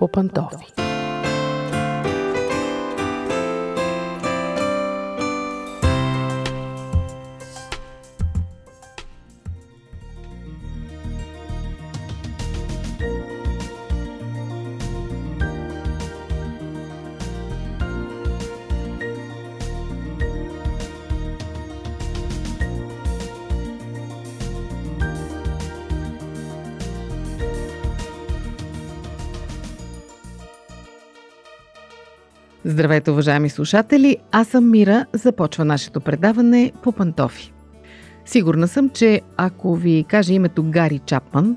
по Здравейте, уважаеми слушатели! Аз съм Мира. Започва нашето предаване по пантофи. Сигурна съм, че ако ви кажа името Гари Чапман,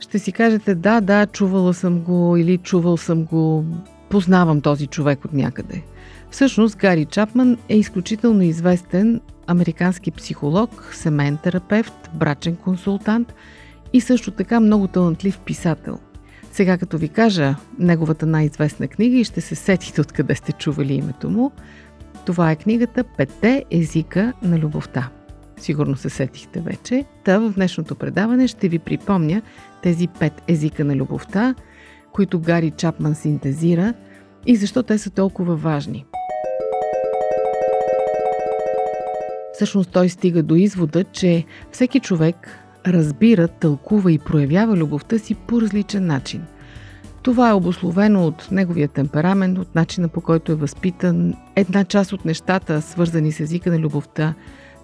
ще си кажете да, да, чувала съм го или чувал съм го, познавам този човек от някъде. Всъщност Гари Чапман е изключително известен американски психолог, семейен терапевт, брачен консултант и също така много талантлив писател – сега като ви кажа неговата най-известна книга и ще се сетите откъде сте чували името му, това е книгата Пете езика на любовта. Сигурно се сетихте вече. Та в днешното предаване ще ви припомня тези пет езика на любовта, които Гари Чапман синтезира и защо те са толкова важни. Всъщност той стига до извода, че всеки човек разбира, тълкува и проявява любовта си по различен начин. Това е обословено от неговия темперамент, от начина по който е възпитан. Една част от нещата, свързани с езика на любовта,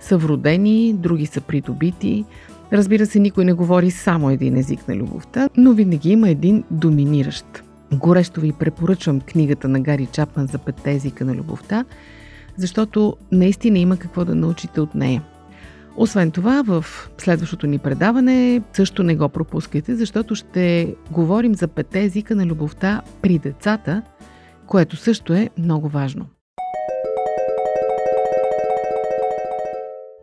са вродени, други са придобити. Разбира се, никой не говори само един език на любовта, но винаги има един доминиращ. Горещо ви препоръчвам книгата на Гари Чапман за петте езика на любовта, защото наистина има какво да научите от нея. Освен това, в следващото ни предаване също не го пропускайте, защото ще говорим за пете езика на любовта при децата, което също е много важно.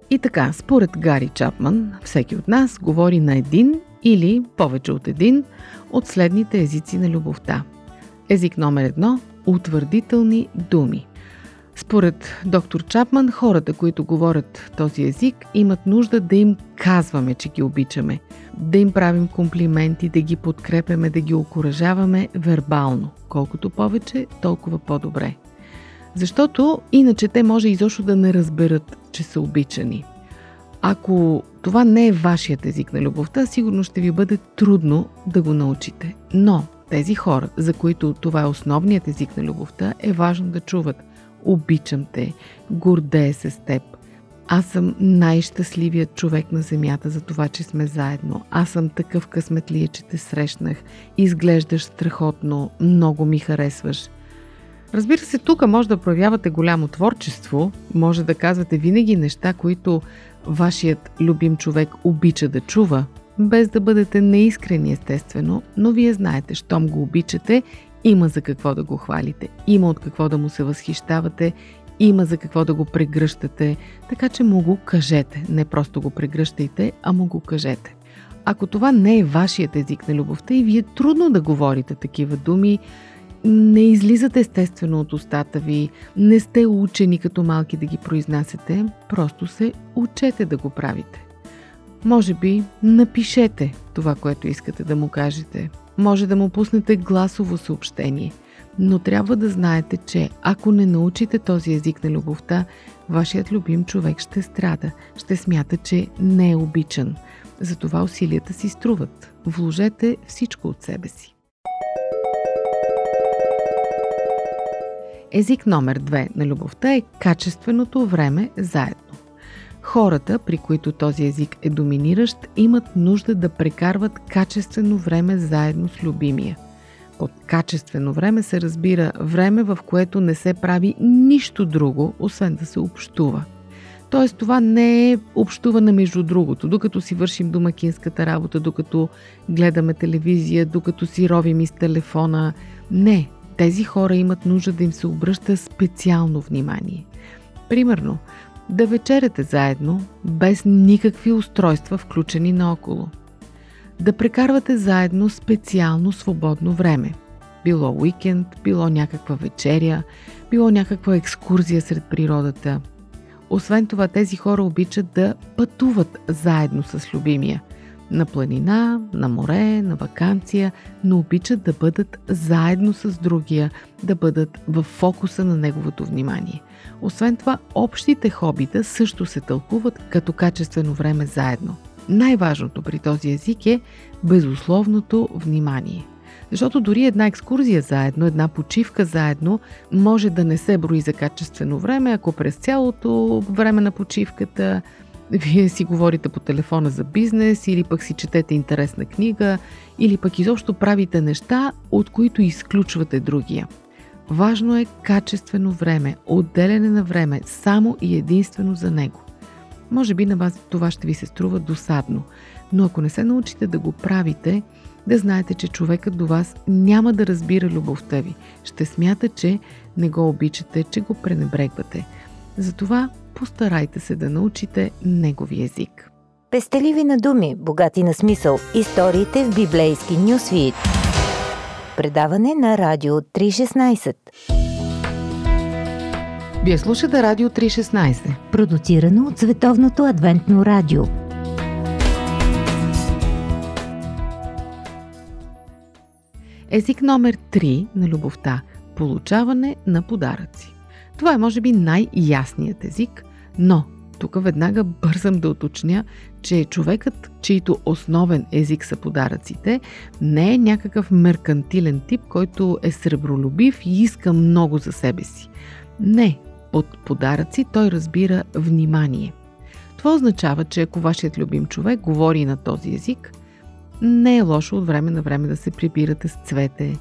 И така, според Гари Чапман, всеки от нас говори на един или повече от един от следните езици на любовта. Език номер едно – утвърдителни думи. Според доктор Чапман, хората, които говорят този език, имат нужда да им казваме, че ги обичаме, да им правим комплименти, да ги подкрепяме, да ги окоръжаваме вербално. Колкото повече, толкова по-добре. Защото иначе те може изобщо да не разберат, че са обичани. Ако това не е вашият език на любовта, сигурно ще ви бъде трудно да го научите. Но тези хора, за които това е основният език на любовта, е важно да чуват – обичам те, гордея се с теб. Аз съм най-щастливият човек на земята за това, че сме заедно. Аз съм такъв късметлия, че те срещнах. Изглеждаш страхотно, много ми харесваш. Разбира се, тук може да проявявате голямо творчество, може да казвате винаги неща, които вашият любим човек обича да чува, без да бъдете неискрени естествено, но вие знаете, щом го обичате има за какво да го хвалите, има от какво да му се възхищавате, има за какво да го прегръщате, така че му го кажете. Не просто го прегръщайте, а му го кажете. Ако това не е вашият език на любовта и вие трудно да говорите такива думи, не излизат естествено от устата ви, не сте учени като малки да ги произнасяте, просто се учете да го правите. Може би напишете това, което искате да му кажете. Може да му пуснете гласово съобщение. Но трябва да знаете, че ако не научите този език на любовта, вашият любим човек ще страда, ще смята, че не е обичан. Затова усилията си струват. Вложете всичко от себе си. Език номер две на любовта е качественото време заедно. Хората, при които този език е доминиращ, имат нужда да прекарват качествено време заедно с любимия. Под качествено време се разбира време, в което не се прави нищо друго, освен да се общува. Тоест това не е общуване между другото, докато си вършим домакинската работа, докато гледаме телевизия, докато си ровим из телефона. Не, тези хора имат нужда да им се обръща специално внимание. Примерно, да вечеряте заедно, без никакви устройства включени наоколо. Да прекарвате заедно специално свободно време. Било уикенд, било някаква вечеря, било някаква екскурзия сред природата. Освен това, тези хора обичат да пътуват заедно с любимия. На планина, на море, на вакансия, но обичат да бъдат заедно с другия, да бъдат в фокуса на неговото внимание. Освен това, общите хобита също се тълкуват като качествено време заедно. Най-важното при този език е безусловното внимание. Защото дори една екскурзия заедно, една почивка заедно може да не се брои за качествено време, ако през цялото време на почивката вие си говорите по телефона за бизнес или пък си четете интересна книга или пък изобщо правите неща, от които изключвате другия. Важно е качествено време, отделяне на време само и единствено за него. Може би на вас това ще ви се струва досадно, но ако не се научите да го правите, да знаете, че човекът до вас няма да разбира любовта ви. Ще смята, че не го обичате, че го пренебрегвате. Затова постарайте се да научите негови език. Пестеливи на думи, богати на смисъл. Историите в библейски нюсвит. Предаване на Радио 316. Вие слушате Радио 316. Продуцирано от Световното адвентно радио. Език номер 3 на любовта – получаване на подаръци. Това е може би най-ясният език, но тук веднага бързам да уточня, че човекът, чийто основен език са подаръците, не е някакъв меркантилен тип, който е сребролюбив и иска много за себе си. Не, под подаръци той разбира внимание. Това означава, че ако вашият любим човек говори на този език, не е лошо от време на време да се прибирате с цвете,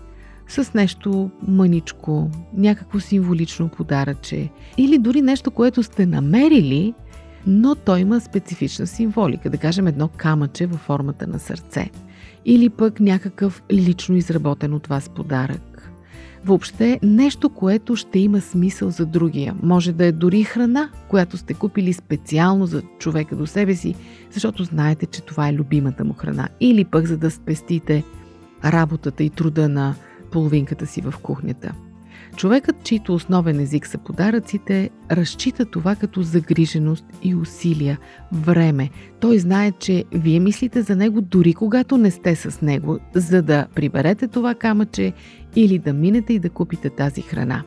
с нещо мъничко, някакво символично подаръче или дори нещо, което сте намерили, но той има специфична символика, да кажем едно камъче във формата на сърце или пък някакъв лично изработен от вас подарък. Въобще нещо, което ще има смисъл за другия. Може да е дори храна, която сте купили специално за човека до себе си, защото знаете, че това е любимата му храна. Или пък за да спестите работата и труда на половинката си в кухнята. Човекът, чийто основен език са подаръците, разчита това като загриженост и усилия, време. Той знае, че вие мислите за него дори когато не сте с него, за да приберете това камъче или да минете и да купите тази храна.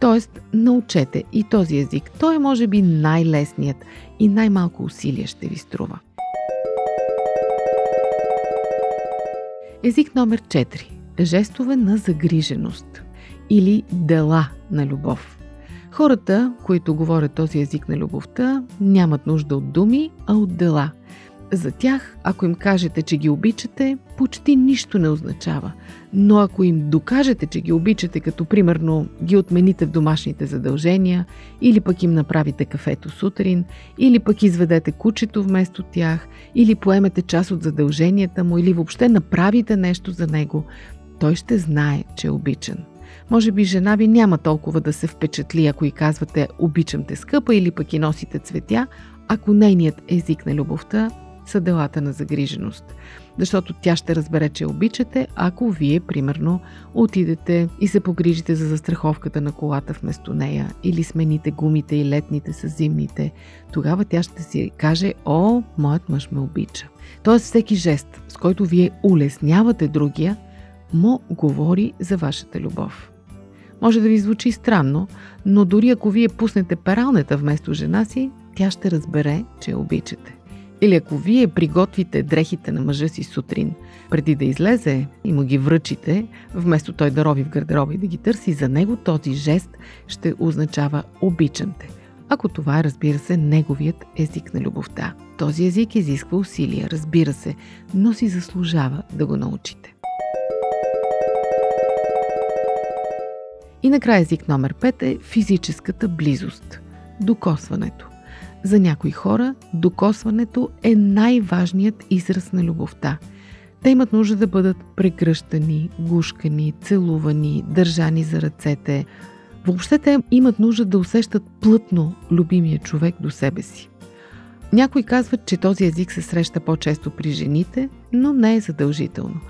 Тоест, научете и този език. Той е може би най-лесният и най-малко усилия ще ви струва. Език номер 4 жестове на загриженост или дела на любов. Хората, които говорят този език на любовта, нямат нужда от думи, а от дела. За тях, ако им кажете, че ги обичате, почти нищо не означава. Но ако им докажете, че ги обичате, като примерно ги отмените в домашните задължения, или пък им направите кафето сутрин, или пък изведете кучето вместо тях, или поемете част от задълженията му, или въобще направите нещо за него, той ще знае, че е обичан. Може би жена ви няма толкова да се впечатли, ако и казвате обичам те скъпа или пък и носите цветя, ако нейният език на любовта са делата на загриженост. Защото тя ще разбере, че обичате, ако вие, примерно, отидете и се погрижите за застраховката на колата вместо нея или смените гумите и летните с зимните. Тогава тя ще си каже, о, моят мъж ме обича. Тоест всеки жест, с който вие улеснявате другия, му говори за вашата любов. Може да ви звучи странно, но дори ако вие пуснете пералнета вместо жена си, тя ще разбере, че я обичате. Или ако вие приготвите дрехите на мъжа си сутрин, преди да излезе и му ги връчите, вместо той да рови в гардероба и да ги търси, за него този жест ще означава обичам те. Ако това е, разбира се, неговият език на любовта. Този език изисква усилия, разбира се, но си заслужава да го научите. И накрая език номер 5 е физическата близост. Докосването. За някои хора докосването е най-важният израз на любовта. Те имат нужда да бъдат прегръщани, гушкани, целувани, държани за ръцете. Въобще те имат нужда да усещат плътно любимия човек до себе си. Някои казват, че този език се среща по-често при жените, но не е задължително.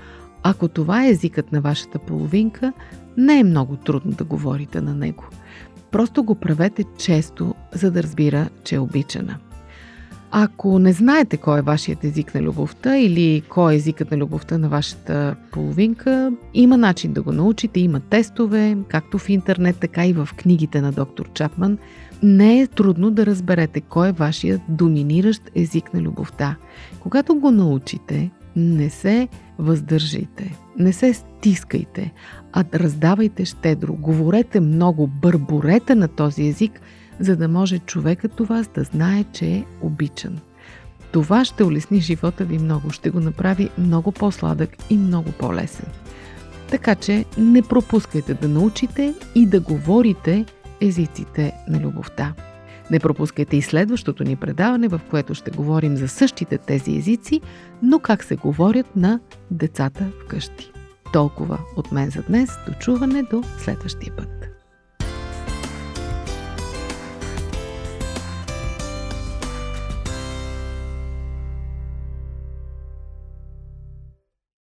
Ако това е езикът на вашата половинка, не е много трудно да говорите на него. Просто го правете често, за да разбира, че е обичана. Ако не знаете кой е вашият език на любовта или кой е езикът на любовта на вашата половинка, има начин да го научите, има тестове, както в интернет, така и в книгите на доктор Чапман. Не е трудно да разберете кой е вашият доминиращ език на любовта. Когато го научите, не се въздържайте, не се стискайте, а раздавайте щедро, говорете много, бърборете на този език, за да може човекът у вас да знае, че е обичан. Това ще улесни живота ви много, ще го направи много по-сладък и много по-лесен. Така че не пропускайте да научите и да говорите езиците на любовта. Не пропускайте и следващото ни предаване, в което ще говорим за същите тези езици, но как се говорят на децата вкъщи. Толкова от мен за днес. До чуване до следващия път.